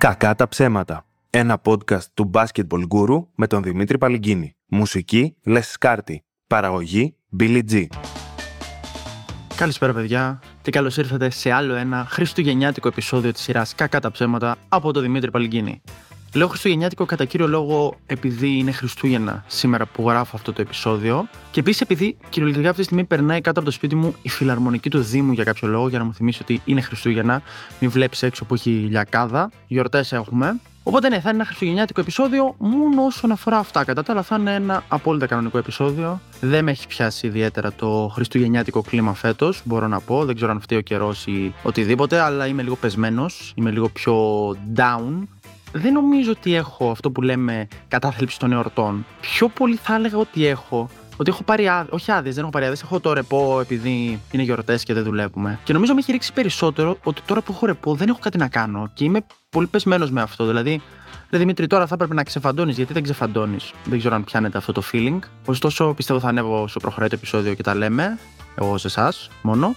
Κακά τα ψέματα. Ένα podcast του Basketball Guru με τον Δημήτρη Παλυγκίνη. Μουσική Les Σκάρτη. Παραγωγή Billy G. Καλησπέρα, παιδιά, και καλώς ήρθατε σε άλλο ένα χριστουγεννιάτικο επεισόδιο της σειράς Κακά τα ψέματα από τον Δημήτρη Παλυγκίνη. Λέω Χριστουγεννιάτικο κατά κύριο λόγο επειδή είναι Χριστούγεννα σήμερα που γράφω αυτό το επεισόδιο. Και επίσης επειδή κυριολεκτικά αυτή τη στιγμή περνάει κάτω από το σπίτι μου η φιλαρμονική του Δήμου για κάποιο λόγο, για να μου θυμίσει ότι είναι Χριστούγεννα. Μην βλέπεις έξω που έχει λιακάδα. Γιορτές έχουμε. Οπότε ναι, θα είναι ένα χριστουγεννιάτικο επεισόδιο μόνο όσον αφορά αυτά. Κατά τα άλλα, θα είναι ένα απόλυτα κανονικό επεισόδιο. Δεν με έχει πιάσει ιδιαίτερα το χριστουγεννιάτικο κλίμα φέτος, μπορώ να πω. Δεν ξέρω αν φταίει ο καιρός ή οτιδήποτε, αλλά είμαι λίγο πεσμένος. Είμαι λίγο πιο down δεν νομίζω ότι έχω αυτό που λέμε κατάθλιψη των εορτών. Πιο πολύ θα έλεγα ότι έχω ότι έχω πάρει άδειε. Όχι άδειες, δεν έχω πάρει άδειες. Έχω το ρεπό επειδή είναι γιορτές και δεν δουλεύουμε. Και νομίζω με έχει ρίξει περισσότερο ότι τώρα που έχω ρεπό δεν έχω κάτι να κάνω και είμαι πολύ πεσμένος με αυτό. Δηλαδή, Δηλαδή, Δημήτρη, τώρα θα έπρεπε να ξεφαντώνεις, γιατί δεν ξεφαντώνεις; Δεν ξέρω αν πιάνετε αυτό το feeling. Ωστόσο, πιστεύω θα ανέβω στο προχωράει το επεισόδιο και τα λέμε. Εγώ σε εσάς μόνο.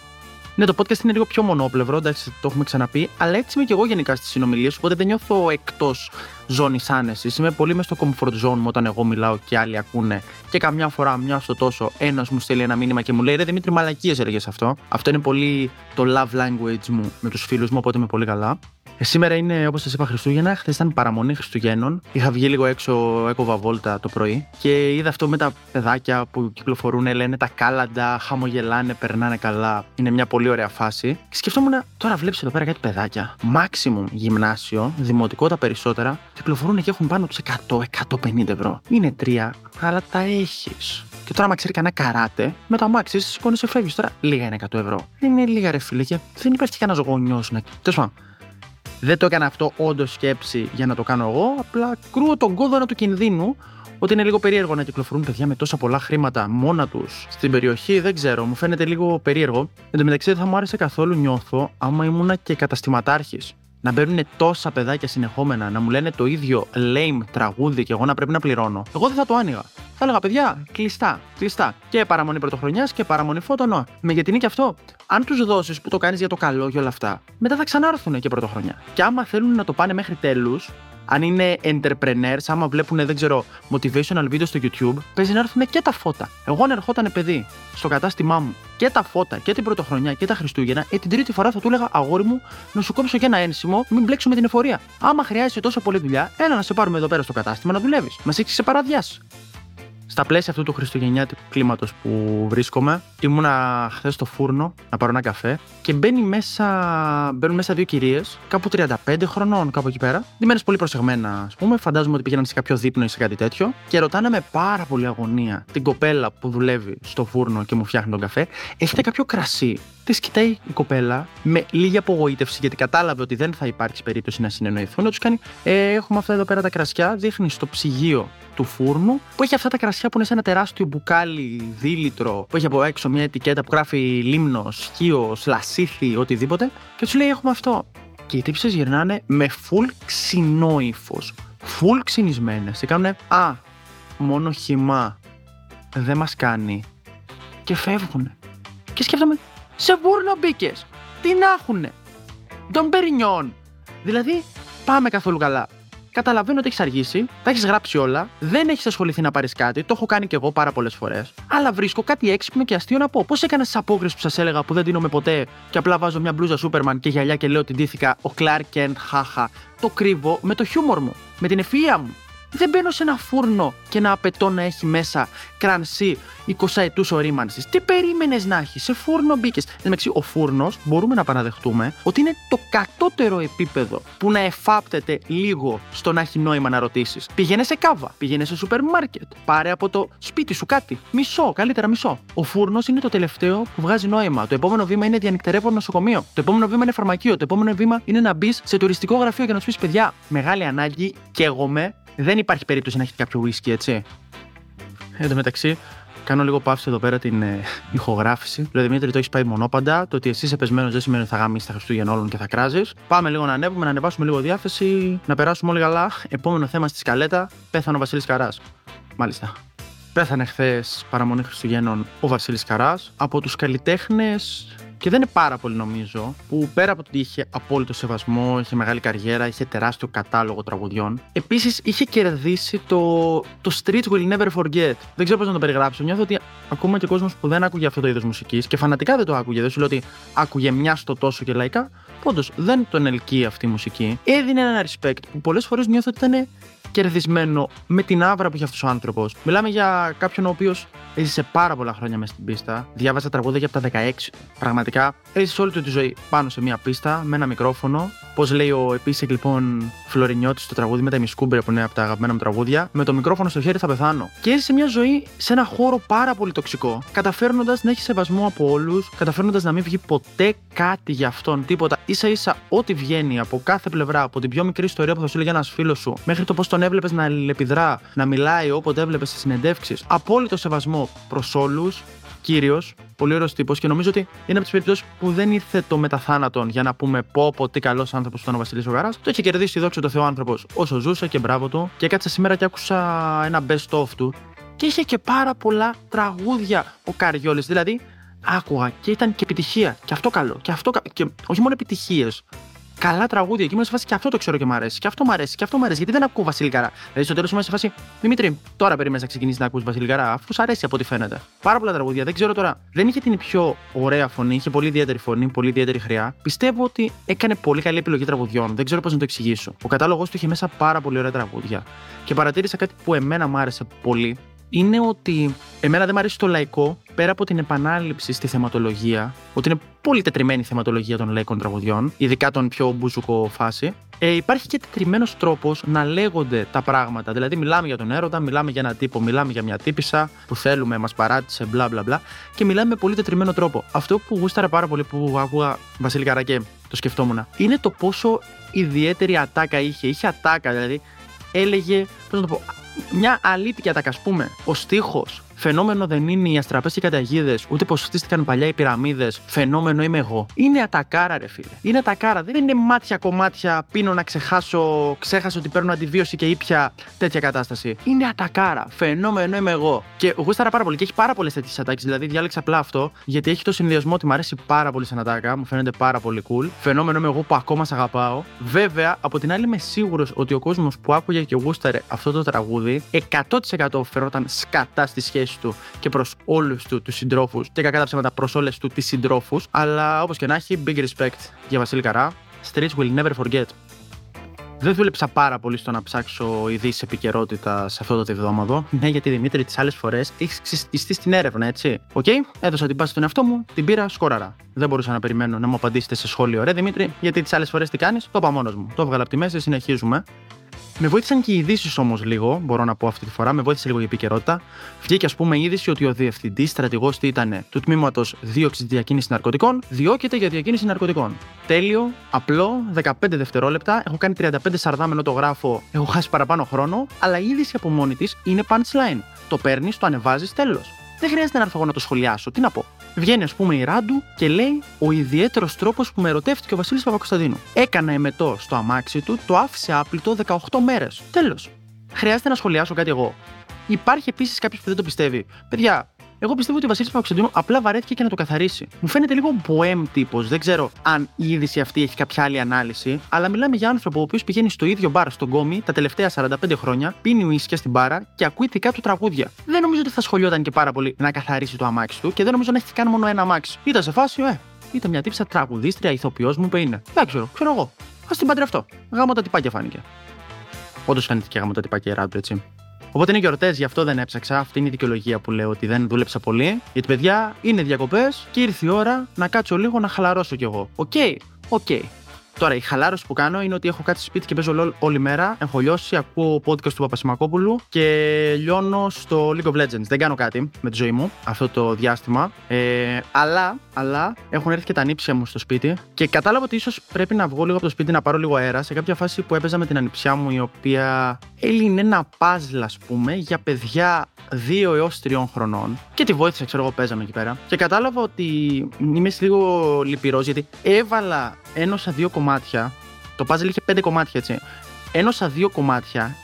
Ναι, το podcast είναι λίγο πιο μονόπλευρο, εντάξει, το έχουμε ξαναπεί, αλλά έτσι είμαι και εγώ γενικά στις συνομιλίες, οπότε δεν νιώθω εκτός ζώνης άνεσης. Είμαι πολύ μες στο comfort zone μου όταν εγώ μιλάω και άλλοι ακούνε. Και καμιά φορά, μια στο τόσο, ένας μου στέλνει ένα μήνυμα και μου λέει Ρε Δημήτρη, μαλακίες έλεγες αυτό. Αυτό είναι πολύ το love language μου με τους φίλους μου, οπότε είμαι πολύ καλά. Ε, σήμερα είναι, όπως σας είπα, Χριστούγεννα. Χθες ήταν παραμονή Χριστουγέννων. Είχα βγει λίγο έξω, έκοβα βόλτα το πρωί και είδα αυτό με τα παιδάκια που κυκλοφορούν, λένε τα κάλαντα, χαμογελάνε, περνάνε καλά. Είναι μια πολύ ωραία φάση. Και σκεφτόμουν, τώρα βλέπεις εδώ πέρα κάτι παιδάκια. Maximum γυμνάσιο, δημοτικό τα περισσότερα, κυκλοφορούν και έχουν πάνω τους 100-150 ευρώ. Είναι τρία, αλλά τα έχεις. Και τώρα, άμα ξέρει κανένα καράτε, με το αμάξι, σηκώνει σε φεύγεις. Τώρα λίγα είναι 100 ευρώ. Δεν είναι λίγα, ρε φίλε, και δεν υπάρχει κανένας γονιός να. Τέλος πάντων, δεν το έκανα αυτό όντως σκέψη για να το κάνω εγώ. Απλά κρούω τον κόδωνα του κινδύνου ότι είναι λίγο περίεργο να κυκλοφορούν παιδιά με τόσα πολλά χρήματα μόνα τους στην περιοχή. Δεν ξέρω, μου φαίνεται λίγο περίεργο. Εν τω μεταξύ δεν θα μου άρεσε καθόλου νιώθω άμα ήμουνα και καταστηματάρχης να μπαίνουν τόσα παιδάκια συνεχόμενα, να μου λένε το ίδιο lame τραγούδι και εγώ να πρέπει να πληρώνω, εγώ δεν θα το άνοιγα. Θα έλεγα, παιδιά, κλειστά, κλειστά. Και παραμονή πρωτοχρονιάς και παραμονή φώτονο. Με γιατί είναι και αυτό. Αν τους δώσεις που το κάνεις για το καλό και όλα αυτά, μετά θα ξανάρθουν και πρωτοχρονιά. Και άμα θέλουν να το πάνε μέχρι τέλους, αν είναι entrepreneurs, άμα βλέπουν, δεν ξέρω, motivational videos στο YouTube, παίζει να έρθουν και τα φώτα. Εγώ αν ερχόταν παιδί στο κατάστημά μου και τα φώτα και την πρωτοχρονιά και τα Χριστούγεννα, ε, την τρίτη φορά θα του έλεγα αγόρι μου να σου κόψω και ένα ένσημο, μην μπλέξουμε την εφορία. Άμα χρειάζεσαι τόσο πολύ δουλειά, έλα να σε πάρουμε εδώ πέρα στο κατάστημα να δουλεύεις. Μας έχεις σε παραδιάσει. Στα πλαίσια αυτού του χριστουγεννιάτικου κλίματος που βρίσκομαι, ήμουνα χθες στο φούρνο να πάρω ένα καφέ και μπαίνει μέσα, μπαίνουν μέσα δύο κυρίες, κάπου 35 χρονών, κάπου εκεί πέρα. Ντυμένε πολύ προσεγμένα, ας πούμε. Φαντάζομαι ότι πήγαιναν σε κάποιο δείπνο ή σε κάτι τέτοιο. Και ρωτάνε με πάρα πολύ αγωνία την κοπέλα που δουλεύει στο φούρνο και μου φτιάχνει τον καφέ, έχετε κάποιο κρασί; Της κοιτάει η κοπέλα με λίγη απογοήτευση γιατί κατάλαβε ότι δεν θα υπάρξει περίπτωση να συνεννοηθούν. Τους κάνει, ε, έχουμε αυτά εδώ πέρα τα κρασιά, δείχνει στο ψυγείο του φούρνου που έχει αυτά τα κρασιά που είναι σε ένα τεράστιο μπουκάλι δίλητρο που έχει από έξω μια ετικέτα που γράφει λίμνο, σκίο, λασίθι, οτιδήποτε. Και τους λέει: Έχουμε αυτό. Και οι τύψεις γυρνάνε με full ξινό ύφο. Full ξυνισμένες. Και κάνουν Α, μόνο χυμά. Δεν μας κάνει. Και φεύγουν. Και σκέφτομαι, σε βούρνο μπήκες. Τι να έχουνε; Τον Περινιόν. Δηλαδή, πάμε καθόλου καλά. Καταλαβαίνω ότι έχεις αργήσει, τα έχεις γράψει όλα, δεν έχεις ασχοληθεί να πάρεις κάτι, το έχω κάνει και εγώ πάρα πολλές φορές. Αλλά βρίσκω κάτι έξυπνο και αστείο να πω. Πώς έκανα τις απόκρισει που σας έλεγα που δεν δίνομαι ποτέ και απλά βάζω μια μπλούζα Σούπερμαν και γυαλιά και λέω ότι ντύθηκα ο Clark Kent, χάχα. Το κρύβω με το χιούμορ μου, με την ευφυα μου. Δεν μπαίνω σε ένα φούρνο και να απαιτώ να έχει μέσα κρανσί 20 ετού ορίμανσης. Τι περίμενες να έχεις, σε φούρνο μπήκες. Εν ο φούρνος μπορούμε να παραδεχτούμε ότι είναι το κατώτερο επίπεδο που να εφάπτεται λίγο στο να έχει νόημα να ρωτήσεις. Πήγαινε σε κάβα, πήγαινε σε σούπερ μάρκετ, πάρε από το σπίτι σου κάτι. Μισό, καλύτερα μισό. Ο φούρνος είναι το τελευταίο που βγάζει νόημα. Το επόμενο βήμα είναι διανυκτερεύον νοσοκομείο. Το επόμενο βήμα είναι φαρμακείο. Το επόμενο βήμα είναι να μπεις σε τουριστικό γραφείο και να σου πεις παιδιά, μεγάλη ανάγκη, καίγομαι, δεν υπάρχει περίπτωση να έχετε κάποιο whisky, έτσι. Εν τω μεταξύ, κάνω λίγο παύση εδώ πέρα την ε, ηχογράφηση. Λέω Δημήτρη, το έχεις πάει μονόπαντα. Το ότι εσύ είσαι πεσμένος δεν σημαίνει ότι θα γαμίσει τα Χριστούγεννα όλων και θα κράζεις. Πάμε λίγο να ανέβουμε, να ανεβάσουμε λίγο διάθεση, να περάσουμε όλοι καλά. Επόμενο θέμα στη σκαλέτα, πέθανε ο Βασίλης Καράς. Μάλιστα. Πέθανε χθες παραμονή Χριστουγέννων ο Βασίλης Καράς από τους καλλιτέχνες και δεν είναι πάρα πολύ νομίζω, που πέρα από το ότι είχε απόλυτο σεβασμό, είχε μεγάλη καριέρα, είχε τεράστιο κατάλογο τραγουδιών, επίσης είχε κερδίσει το, το Streets Will Never Forget. Δεν ξέρω πώς να το περιγράψω. Νιώθω ότι ακόμα και ο κόσμος που δεν άκουγε αυτό το είδος μουσικής και φανατικά δεν το άκουγε, δεν σου λέω ότι άκουγε μια στο τόσο και λαϊκά, Όντως δεν τον ελκύει αυτή η μουσική. Έδινε ένα respect που πολλές φορές νιώθω ότι ήταν κερδισμένο με την άβρα που είχε αυτός ο άνθρωπος. Μιλάμε για κάποιον ο οποίος έζησε πάρα πολλά χρόνια μέσα στην πίστα. Διάβαζα τραγούδια για από τα 16 Πραγματικά έζησε όλη του τη ζωή πάνω σε μια πίστα με ένα μικρόφωνο. Πώς λέει ο επίσης λοιπόν Φλωρινιώτης στο τραγούδι με τα ημισκούμπρια που είναι από τα αγαπημένα μου τραγούδια. Με το μικρόφωνο στο χέρι θα πεθάνω. Και έζησε μια ζωή σε ένα χώρο πάρα πολύ τοξικό. Καταφέρνοντας να έχει σεβασμό από όλους, καταφέρνοντας να μην βγει ποτέ κάτι για αυτόν, τίποτα. σα ίσα ό,τι βγαίνει από κάθε πλευρά, από την πιο μικρή ιστορία που θα σου λέγει ένας φίλος σου, μέχρι το πώς τον έβλεπες να αλληλεπιδρά, να μιλάει όποτε έβλεπες σε συνεντεύξεις. Απόλυτο σεβασμό προς όλους, κύριος, πολύ ωραίος τύπος και νομίζω ότι είναι από τις περιπτώσεις που δεν ήρθε το μεταθάνατον για να πούμε πω πω τι καλός άνθρωπος ήταν ο Βασιλής Ογαρά. Το είχε κερδίσει δόξα τω Θεώ άνθρωπος όσο ζούσε και μπράβο του. Και κάτσα σήμερα και άκουσα ένα best of του και είχε και πάρα πολλά τραγούδια ο Καριόλης. Δηλαδή άκουγα και ήταν και επιτυχία. Και αυτό καλό. Και αυτό και όχι μόνο επιτυχίες καλά τραγούδια. Και ήμουν σε φάση και αυτό το ξέρω και μου αρέσει. Και αυτό μου αρέσει. Και αυτό μου αρέσει. Γιατί δεν ακούω Βασιλικαρά. Δηλαδή στο τέλος ήμουν σε φάση Δημήτρη, τώρα περίμενες να ξεκινήσεις να ακούς Βασιλικαρά. Αφού σου αρέσει από ό,τι φαίνεται. Πάρα πολλά τραγούδια. Δεν ξέρω τώρα. Δεν είχε την πιο ωραία φωνή. Είχε πολύ ιδιαίτερη φωνή, πολύ ιδιαίτερη χρειά. Πιστεύω ότι έκανε πολύ καλή επιλογή τραγουδιών. Δεν ξέρω πώς να το εξηγήσω. Ο κατάλογος του είχε μέσα πάρα πολύ ωραία τραγούδια. Και παρατήρησα κάτι που εμένα μου άρεσε πολύ είναι ότι εμένα δεν μου αρέσει το λαϊκό πέρα από την επανάληψη στη θεματολογία, ότι είναι πολύ τετριμένη η θεματολογία των λαϊκών τραγουδιών, ειδικά τον πιο μπουζουκό φάση. Ε, υπάρχει και τετριμένος τρόπος να λέγονται τα πράγματα. Δηλαδή, μιλάμε για τον έρωτα, μιλάμε για έναν τύπο, μιλάμε για μια τύπησα που θέλουμε, μας παράτησε, μπλα μπλα μπλα. Και μιλάμε με πολύ τετριμένο τρόπο. Αυτό που γούσταρα πάρα πολύ που άκουγα Βασίλη Καρακέ, το σκεφτόμουν, είναι το πόσο ιδιαίτερη ατάκα είχε. Είχε ατάκα, δηλαδή έλεγε, πώς να το πω, μια αλήθεια ατάκα, ας πούμε. Ο στίχος Φαινόμενο δεν είναι οι αστραπές και οι καταιγίδες, ούτε πω χτίστηκαν παλιά οι πυραμίδες. Φαινόμενο είμαι εγώ. Είναι ατακάρα, ρε φίλε. Είναι ατακάρα. Δεν είναι μάτια κομμάτια, πίνω να ξεχάσω, ξέχασα ότι παίρνω αντιβίωση και ήπια τέτοια κατάσταση. Είναι ατακάρα. Φαινόμενο είμαι εγώ. Και γούσταρα πάρα πολύ και έχει πάρα πολλές τέτοιες ατάκες. Δηλαδή διάλεξα απλά αυτό γιατί έχει το συνδυασμό ότι μου αρέσει πάρα πολύ σαν ατάκα, μου φαίνεται πάρα πολύ cool. Φαινόμενο είμαι εγώ που ακόμα σ' αγαπάω. Βέβαια, από την άλλη είμαι σίγουρος ότι ο κόσμος που άκουγε και γούσταρε αυτό το τραγούδι 100% φερόταν σκατά στη σχέση του και προς όλους του τους συντρόφους και κακά τα ψέματα προς όλες του τις συντρόφους. Αλλά όπως και να έχει, big respect για Βασίλη Καρά. Streets will never forget. Δεν δούλεψα πάρα πολύ στο να ψάξω ειδήσεις επικαιρότητα σε αυτό το εβδόμαδο. Ναι, γιατί Δημήτρη, τις άλλες φορές έχεις ξεσκιστεί στην έρευνα, έτσι. OK, okay, έδωσα την πάσα στον εαυτό μου, την πήρα, σκόραρα. Δεν μπορούσα να περιμένω να μου απαντήσετε σε σχόλιο, ρε Δημήτρη, γιατί τις άλλες φορές τι κάνεις, το είπα μόνος μου. Το έβγαλα από τη μέση, συνεχίζουμε. Με βοήθησαν και οι ειδήσεις όμως λίγο, μπορώ να πω αυτή τη φορά, με βοήθησε λίγο η επικαιρότητα. Βγήκε, ας πούμε, η είδηση ότι ο διευθυντής στρατηγός τι ήταν του τμήματος δίωξης διακίνησης ναρκωτικών, διώκεται για διακίνηση ναρκωτικών. Τέλειο, απλό, 15 δευτερόλεπτα. Έχω κάνει 35 σαρδάμενο το γράφω, έχω χάσει παραπάνω χρόνο, αλλά η είδηση από μόνη της είναι punchline. Το παίρνεις, το ανεβάζεις, τέλος. Δεν χρειάζεται να έρθω εγώ να το σχολιάσω. Τι να πω. Βγαίνει, ας πούμε, η Ράντου και λέει ο ιδιαίτερος τρόπος που με ερωτεύτηκε ο Βασίλης Παπακοσταντίνου. Έκανα εμετό στο αμάξι του, το άφησε άπλητο 18 μέρες. Τέλος. Χρειάζεται να σχολιάσω κάτι εγώ. Υπάρχει επίσης κάποιος που δεν το πιστεύει. Παιδιά, εγώ πιστεύω ότι ο Βασίλη Παπαξεντίνου απλά βαρέθηκε και να το καθαρίσει. Μου φαίνεται λίγο μποέμ τύπος. Δεν ξέρω αν η είδηση αυτή έχει κάποια άλλη ανάλυση. Αλλά μιλάμε για άνθρωπο ο οποίος πηγαίνει στο ίδιο μπαρ στον κόμι τα τελευταία 45 χρόνια, πίνει ουίσκια στην μπάρα και ακούει δικά του τραγούδια. Δεν νομίζω ότι θα σχολιόταν και πάρα πολύ να καθαρίσει το αμάξι του και δεν νομίζω να έχει κάνει μόνο ένα αμάξι. Ήταν σε φάση, ε, ήταν μια τύψα τραγουδίστρια, ηθοποιός μου που είναι. Δεν ξέρω, ξέρω εγώ. Α την παντρευτώ. Γαμώ τα τυπάκια φάνηκε. Όντως φαίνεται και γαμώ τα τυπάκια ράντου, έτσι. Οπότε είναι γιορτές, γι' αυτό δεν έψαξα. Αυτή είναι η δικαιολογία που λέω ότι δεν δούλεψα πολύ. Γιατί παιδιά είναι διακοπές και ήρθε η ώρα να κάτσω λίγο να χαλαρώσω κι εγώ. OK, okay, OK. Okay. Τώρα, η χαλάρωση που κάνω είναι ότι έχω κάτσει σπίτι και παίζω LOL όλη μέρα. Έχω λιώσει, ακούω podcast του Παπασημακόπουλου και λιώνω στο League of Legends. Δεν κάνω κάτι με τη ζωή μου αυτό το διάστημα. Ε, αλλά, αλλά έχουν έρθει και τα ανίψια μου στο σπίτι και κατάλαβα ότι ίσως πρέπει να βγω λίγο από το σπίτι να πάρω λίγο αέρα σε κάποια φάση που έπαιζα με την ανιψιά μου η οποία έλυνε ένα puzzle, ας πούμε, για παιδιά 2 έως 3 χρονών. Και τη βοήθησα, ξέρω εγώ, παίζαμε εκεί πέρα. Και κατάλαβα ότι είμαι λίγο λυπηρός γιατί έβαλα ένωσα δύο κομμάτια. Το puzzle είχε πέντε κομμάτια, έτσι. Ένωσα δύο κομμάτια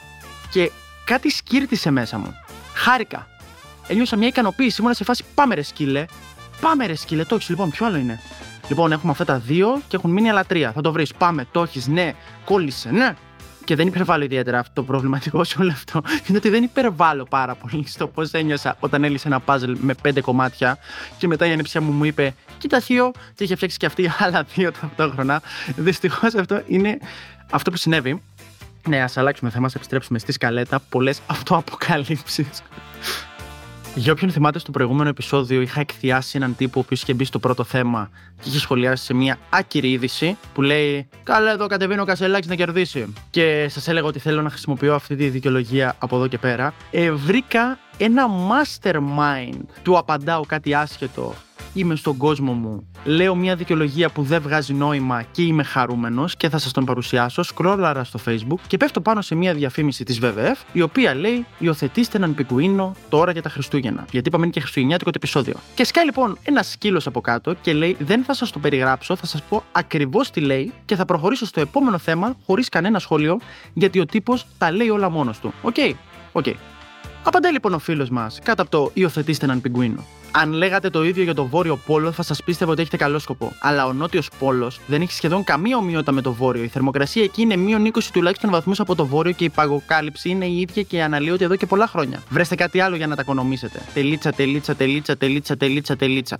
και κάτι σκύρτησε μέσα μου. Χάρηκα. Ένιωσα μια ικανοποίηση. Ήμουν σε φάση πάμε ρε σκύλε. Πάμε ρε σκύλε. Το λοιπόν, ποιο άλλο είναι; Λοιπόν, έχουμε αυτά τα δύο και έχουν μείνει άλλα τρία. Θα το βρεις. Πάμε, το έχεις, ναι, κόλλησε, ναι. Και δεν υπερβάλλω ιδιαίτερα αυτό το προβληματικό σε όλο αυτό. Είναι ότι δεν υπερβάλλω πάρα πολύ στο πώς ένιωσα όταν έλυσε ένα puzzle με πέντε κομμάτια. Και μετά η ανεψιά μου μου είπε: Κοίτα, Θείο, και είχε φτιάξει και αυτή άλλα δύο ταυτόχρονα. Δυστυχώς αυτό είναι αυτό που συνέβη. Ναι, ας αλλάξουμε θέμα, ας επιστρέψουμε στη σκαλέτα. Πολλές αυτοαποκαλύψεις. Για όποιον θυμάται στο προηγούμενο επεισόδιο, είχα εκθιάσει έναν τύπο ο οποίος είχε μπει στο πρώτο θέμα και είχε σχολιάσει σε μια άκυρη είδηση που λέει Καλά, εδώ κατεβαίνει ο Κασελάκης να κερδίσει. Και σας έλεγα ότι θέλω να χρησιμοποιώ αυτή τη δικαιολογία από εδώ και πέρα. Ε, βρήκα ένα mastermind του απαντάω κάτι άσχετο είμαι στον κόσμο μου, λέω μια δικαιολογία που δεν βγάζει νόημα και είμαι χαρούμενος και θα σας τον παρουσιάσω. Σκρόλαρα στο Facebook και πέφτω πάνω σε μια διαφήμιση της WWF η οποία λέει Υιοθετήστε έναν πιγκουίνο τώρα για τα Χριστούγεννα. Γιατί είπαμε είναι και χριστουγεννιάτικο το επεισόδιο. Και σκάει λοιπόν ένας σκύλος από κάτω και λέει Δεν θα σας το περιγράψω, θα σας πω ακριβώς τι λέει και θα προχωρήσω στο επόμενο θέμα χωρίς κανένα σχόλιο γιατί ο τύπος τα λέει όλα μόνος του. OK, okay. OK. Okay. Απαντάει λοιπόν ο φίλος μας κάτω από το Υιοθετήστε έναν πιγκουίνο. Αν λέγατε το ίδιο για το βόρειο πόλο, θα σας πίστευα ότι έχετε καλό σκοπό. Αλλά ο νότιος πόλος δεν έχει σχεδόν καμία ομοιότητα με το βόρειο. Η θερμοκρασία εκεί είναι μείον 20 τουλάχιστον βαθμούς από το βόρειο και η παγοκάλυψη είναι η ίδια και αναλύονται εδώ και πολλά χρόνια. Βρέστε κάτι άλλο για να τα οικονομήσετε. Τελίτσα, τελίτσα, τελίτσα, τελίτσα, τελίτσα, τελίτσα.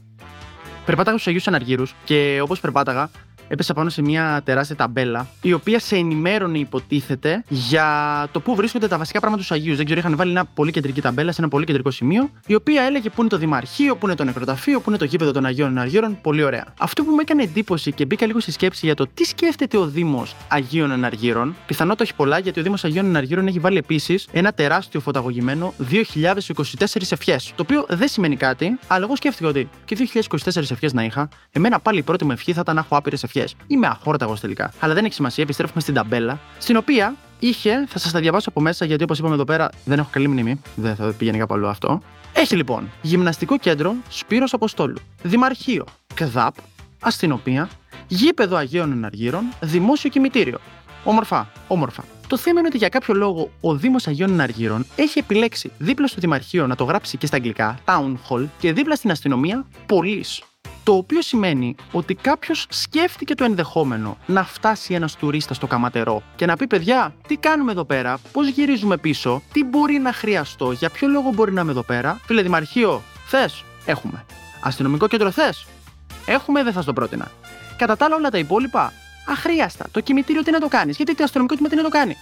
Περπάταγα στου Αγίου Αναργύρου και όπως περπάταγα, έπεσα πάνω σε μια τεράστια ταμπέλα, η οποία σε ενημέρωνε, υποτίθεται, για το πού βρίσκονται τα βασικά πράγματα τους Αγίους. Δεν ξέρω, είχαν βάλει ένα πολύ κεντρική ταμπέλα σε ένα πολύ κεντρικό σημείο, η οποία έλεγε πού είναι το Δημαρχείο, πού είναι το νεκροταφείο, πού είναι το γήπεδο των Αγίων Εναργύρων. Πολύ ωραία. Αυτό που μου έκανε εντύπωση και μπήκα λίγο στη σκέψη για το τι σκέφτεται ο Δήμος Αγίων Εναργύρων, πιθανότατα όχι πολλά, γιατί ο Δήμος Αγίων Εναργύρων έχει βάλει επίσης ένα τεράστιο φωταγωγημένο 2024 ευχές. Το οποίο δεν σημαίνει κάτι, αλλά εγώ σκέφτηκα ότι και 2024 ευχές να είχα, εμένα πάλι η πρώτη μου ευχή θα ήταν να έχω άπειρες ευχές. Είμαι αχόρταγο τελικά. Αλλά δεν έχει σημασία, επιστρέφουμε στην ταμπέλα, στην οποία είχε, θα σας τα διαβάσω από μέσα γιατί όπως είπαμε εδώ πέρα δεν έχω καλή μνήμη, δεν θα πηγαίνει κάπου αλλού αυτό. Έχει λοιπόν γυμναστικό κέντρο Σπύρος Αποστόλου, Δημαρχείο, ΚΔΑΠ, Αστυνοπία, Γήπεδο Αγίων Εναργύρων, Δημόσιο Κημητήριο. Όμορφα, όμορφα. Το θέμα είναι ότι για κάποιο λόγο ο Δήμος Αγίων Εναργύρων έχει επιλέξει δίπλα στο Δημαρχείο να το γράψει και στα αγγλικά, Town Hall, και δίπλα στην αστυνομία, Police. Το οποίο σημαίνει ότι κάποιος σκέφτηκε το ενδεχόμενο να φτάσει ένας τουρίστας στο καματερό και να πει: Παιδιά, τι κάνουμε εδώ πέρα, πώς γυρίζουμε πίσω, τι μπορεί να χρειαστώ, για ποιο λόγο μπορεί να είμαι εδώ πέρα. Φίλε Δημαρχείο, θες, έχουμε. Αστυνομικό κέντρο θες, έχουμε, δεν θα στο πρότεινα. Κατά τα άλλα, όλα τα υπόλοιπα, αχρίαστα. Το κημητήριο τι να το κάνεις, γιατί το αστυνομικό τμήμα τι να το κάνει.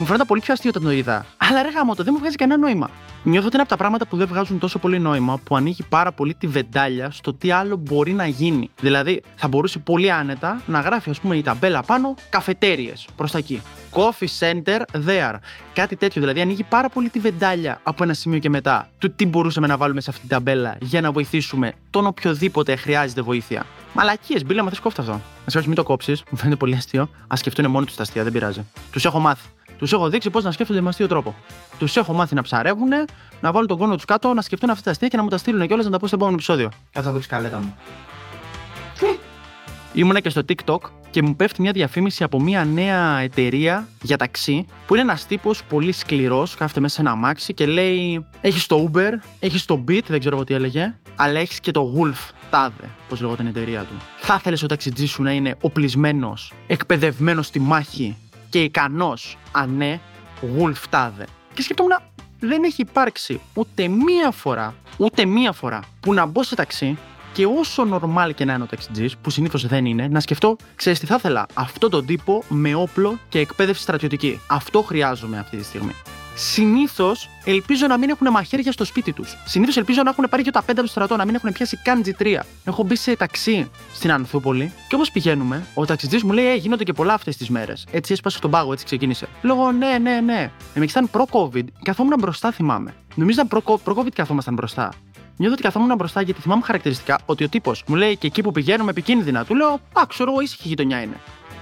Μου φαίνεται πολύ πιο αστείο όταν το είδα. Αλλά ρε γάμο, το δεν μου βγάζει κανένα νόημα. Νιώθω ότι είναι από τα πράγματα που δεν βγάζουν τόσο πολύ νόημα που ανοίγει πάρα πολύ τη βεντάλια στο τι άλλο μπορεί να γίνει. Δηλαδή, θα μπορούσε πολύ άνετα να γράφει, ας πούμε, η ταμπέλα πάνω καφετέρειε προς τα εκεί. Coffee center there. Κάτι τέτοιο. Δηλαδή, ανοίγει πάρα πολύ τη βεντάλια από ένα σημείο και μετά του τι μπορούσαμε να βάλουμε σε αυτή την ταμπέλα για να βοηθήσουμε τον οποιοδήποτε χρειάζεται βοήθεια. Μαλακίες, μπήλα, μα κόφτα αυτό. Α όχι, μην το κόψεις, μου φαίνεται πολύ αστείο. Α σκεφτούν μόνοι τους τα αστεία, δεν πειράζει. Τους έχω μάθει. Τους έχω δείξει πώς να σκέφτονται με αστείο τρόπο. Τους έχω μάθει να ψαρεύουν, να βάλουν τον κόνο τους κάτω, να σκεφτούν αυτά τα αστεία και να μου τα στείλουν κιόλας να τα πω στο επόμενο επεισόδιο. Κάτσε να δείξει καλέτα μου. Ήμουνα και στο TikTok και μου πέφτει μια διαφήμιση από μια νέα εταιρεία για ταξί που είναι ένας τύπος πολύ σκληρός, κάθεται μέσα σε ένα αμάξι και λέει: Έχεις το Uber, έχεις το Beat, δεν ξέρω τι έλεγε, αλλά έχεις και το Wolf, τάδε, πώς λεγόταν η εταιρεία του. Θα ήθελε ο ταξιτζής σου να είναι οπλισμένος, εκπαιδευμένος στη μάχη και ικανός, αν ναι, Wolf τάδε. Και σκεφτόμουν, δεν έχει υπάρξει ούτε μία φορά, ούτε μία φορά που να μπω σε ταξί και όσο normal και να είναι ο ταξιτζής, που συνήθως δεν είναι, να σκεφτώ, ξέρεις τι θα ήθελα, αυτό τον τύπο με όπλο και εκπαίδευση στρατιωτική. Αυτό χρειάζομαι αυτή τη στιγμή. Συνήθως ελπίζω να μην έχουν μαχαίρια στο σπίτι τους. Συνήθως ελπίζω να έχουν πάρει και τα πέντε από το στρατό, να μην έχουν πιάσει καν G3. Έχω μπει σε ταξί στην Ανθούπολη και όπως πηγαίνουμε, ο ταξιτζής μου λέει: Ε, γίνονται και πολλά αυτές τις μέρες. Έτσι έσπασε τον πάγο, έτσι ξεκίνησε. Λόγω ναι, ναι, ναι. Εμεί ήταν προ-COVID, καθόμουν μπροστά, θυμάμαι. Νομίζω ήταν προ-COVID καθόμασταν μπροστά. Νιώθω ότι καθόμουν μπροστά γιατί θυμάμαι χαρακτηριστικά ότι ο τύπος μου λέει και εκεί που πηγαίνουμε επικίνδυνα. Του λέω: Α, ξέρω εγώ, ήσυχη γειτονιά είναι.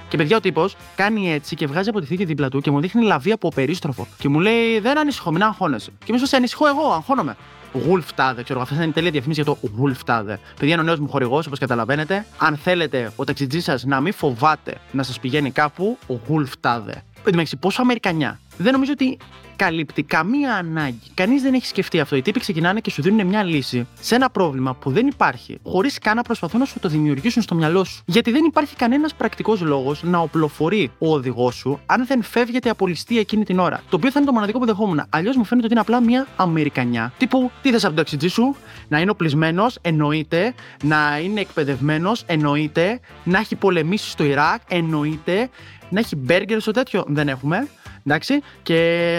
Και παιδιά, ο τύπος κάνει έτσι και βγάζει από τη θήκη δίπλα του και μου δείχνει λαβή από περίστροφο. Και μου λέει: Δεν ανησυχώ, μην αγχώνεσαι. Και μισό σε ανησυχώ εγώ, αγχώνομαι. Wolf Tade, ξέρω, αυτή είναι η τελεία διαφήμιση για το Wolf Tade. Παιδιά, είναι ο νέος μου χορηγός, όπως καταλαβαίνετε. Αν θέλετε ο ταξιτζής σας να μην φοβάται να σας πηγαίνει κάπου, ο Wolf Tade. Εν πόσο Αμερικανιά. Δεν νομίζω ότι καλύπτει καμία ανάγκη. Κανείς δεν έχει σκεφτεί αυτό. Οι τύποι ξεκινάνε και σου δίνουν μια λύση σε ένα πρόβλημα που δεν υπάρχει, χωρίς καν να προσπαθούν να σου το δημιουργήσουν στο μυαλό σου. Γιατί δεν υπάρχει κανένας πρακτικός λόγος να οπλοφορεί ο οδηγός σου αν δεν φεύγεται από ληστεία εκείνη την ώρα. Το οποίο θα είναι το μοναδικό που δεχόμουν. Αλλιώς μου φαίνεται ότι είναι απλά μια Αμερικανιά. Τύπου, τι θες από το ταξιτζή σου, να είναι οπλισμένος, εννοείται, να είναι εκπαιδευμένος, εννοείται, να έχει πολεμήσεις στο Ιράκ, εννοείται, να έχει μπέργκερ στο τέτοιο. Δεν έχουμε. Εντάξει, και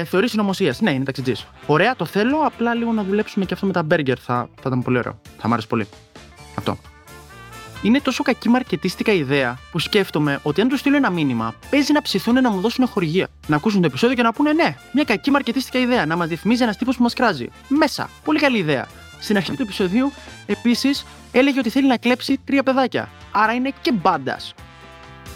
θεωρείς συνωμοσία. Ναι, είναι ταξιτζής. Ωραία, το θέλω. Απλά λίγο να δουλέψουμε και αυτό με τα μπέργκερ. Θα, θα ήταν πολύ ωραίο. Θα μ' άρεσε πολύ. Αυτό. Είναι τόσο κακή μαρκετίστικα ιδέα που σκέφτομαι ότι αν τους στείλω ένα μήνυμα, παίζει να ψηθούν να μου δώσουν χορηγία. Να ακούσουν το επεισόδιο και να πούνε ναι, μια κακή μαρκετίστικα ιδέα. Να μας διαφημίζει ένας τύπος που μας κράζει. Μέσα. Πολύ καλή ιδέα. Στην αρχή του επεισοδίου, επίσης, έλεγε ότι θέλει να κλέψει τρία παιδάκια. Άρα είναι και μπάντας.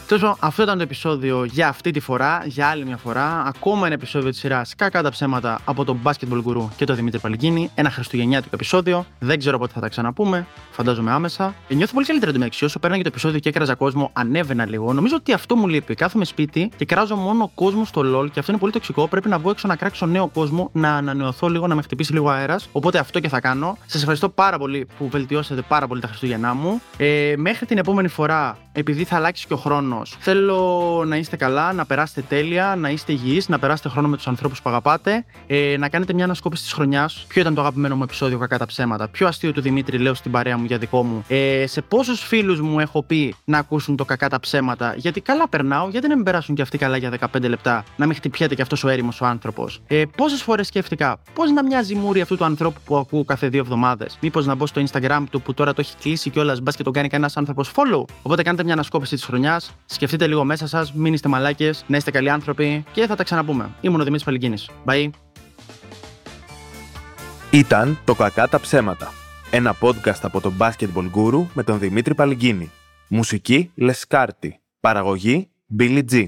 Τέλος αυτό ήταν το επεισόδιο για αυτή τη φορά, για άλλη μια φορά. Ακόμα ένα επεισόδιο της σειράς Κακά τα ψέματα από τον Basketball Guru και τον Δημήτρη Παλικίνη. Ένα χριστουγεννιάτικο επεισόδιο. Δεν ξέρω πότε θα τα ξαναπούμε. Φαντάζομαι άμεσα. Ε, νιώθω πολύ καλύτερα μεταξύ. Όσο πέρναγε το επεισόδιο και έκραζα κόσμο, ανέβαινα λίγο. Νομίζω ότι αυτό μου λείπει. Κάθομαι σπίτι και κράζω μόνο κόσμο στο LOL και αυτό είναι πολύ τοξικό. Πρέπει να βγω έξω να κράξω νέο κόσμο, να ανανεωθώ λίγο, να με χτυπήσει λίγο αέρας. Οπότε αυτό και θα κάνω. Σας ευχαριστώ πάρα πολύ που βελτιώσατε πάρα πολύ τα Χριστούγεννά μου. Ε, μέχρι την επόμενη φορά, επειδή θα αλλάξει και ο χρόνος, Θέλω να είστε καλά, να περάσετε τέλεια, να είστε υγιείς, να περάσετε χρόνο με τους ανθρώπους που αγαπάτε, ε, να κάνετε μια ανασκόπηση της χρονιάς. Ποιο ήταν το αγαπημένο μου επεισόδιο κακά τα ψέματα, ποιο αστείο του Δημήτρη λέω στην παρέα μου για δικό μου, ε, σε πόσους φίλους μου έχω πει να ακούσουν το κακά τα ψέματα, γιατί καλά περνάω, γιατί να μην περάσουν και αυτοί καλά για 15 λεπτά, να μην χτυπιέται και αυτός ο έρημος ο άνθρωπος. Ε, Πόσες φορές σκέφτηκα, πώς να μοιάζει η μούρη αυτού του ανθρώπου που ακούω κάθε δύο εβδομάδες. Μήπως να μπω στο Instagram του που τώρα το έχει κλείσει κιόλας, μπας και το κάνει κανένας άνθρωπος follow. Οπότε κάντε μια ανασκόπηση της χρονιάς, σκεφτείτε λίγο μέσα σας, μην είστε μαλάκες, να είστε καλοί άνθρωποι και θα τα ξαναπούμε. Ήμουν ο Δημήτρης Παλικίνης. Bye. Ήταν το Κακά τα ψέματα. Ένα podcast από τον Basketball Guru με τον Δημήτρη Παλικίνη. Μουσική Λεσκάρτη. Παραγωγή Billy G.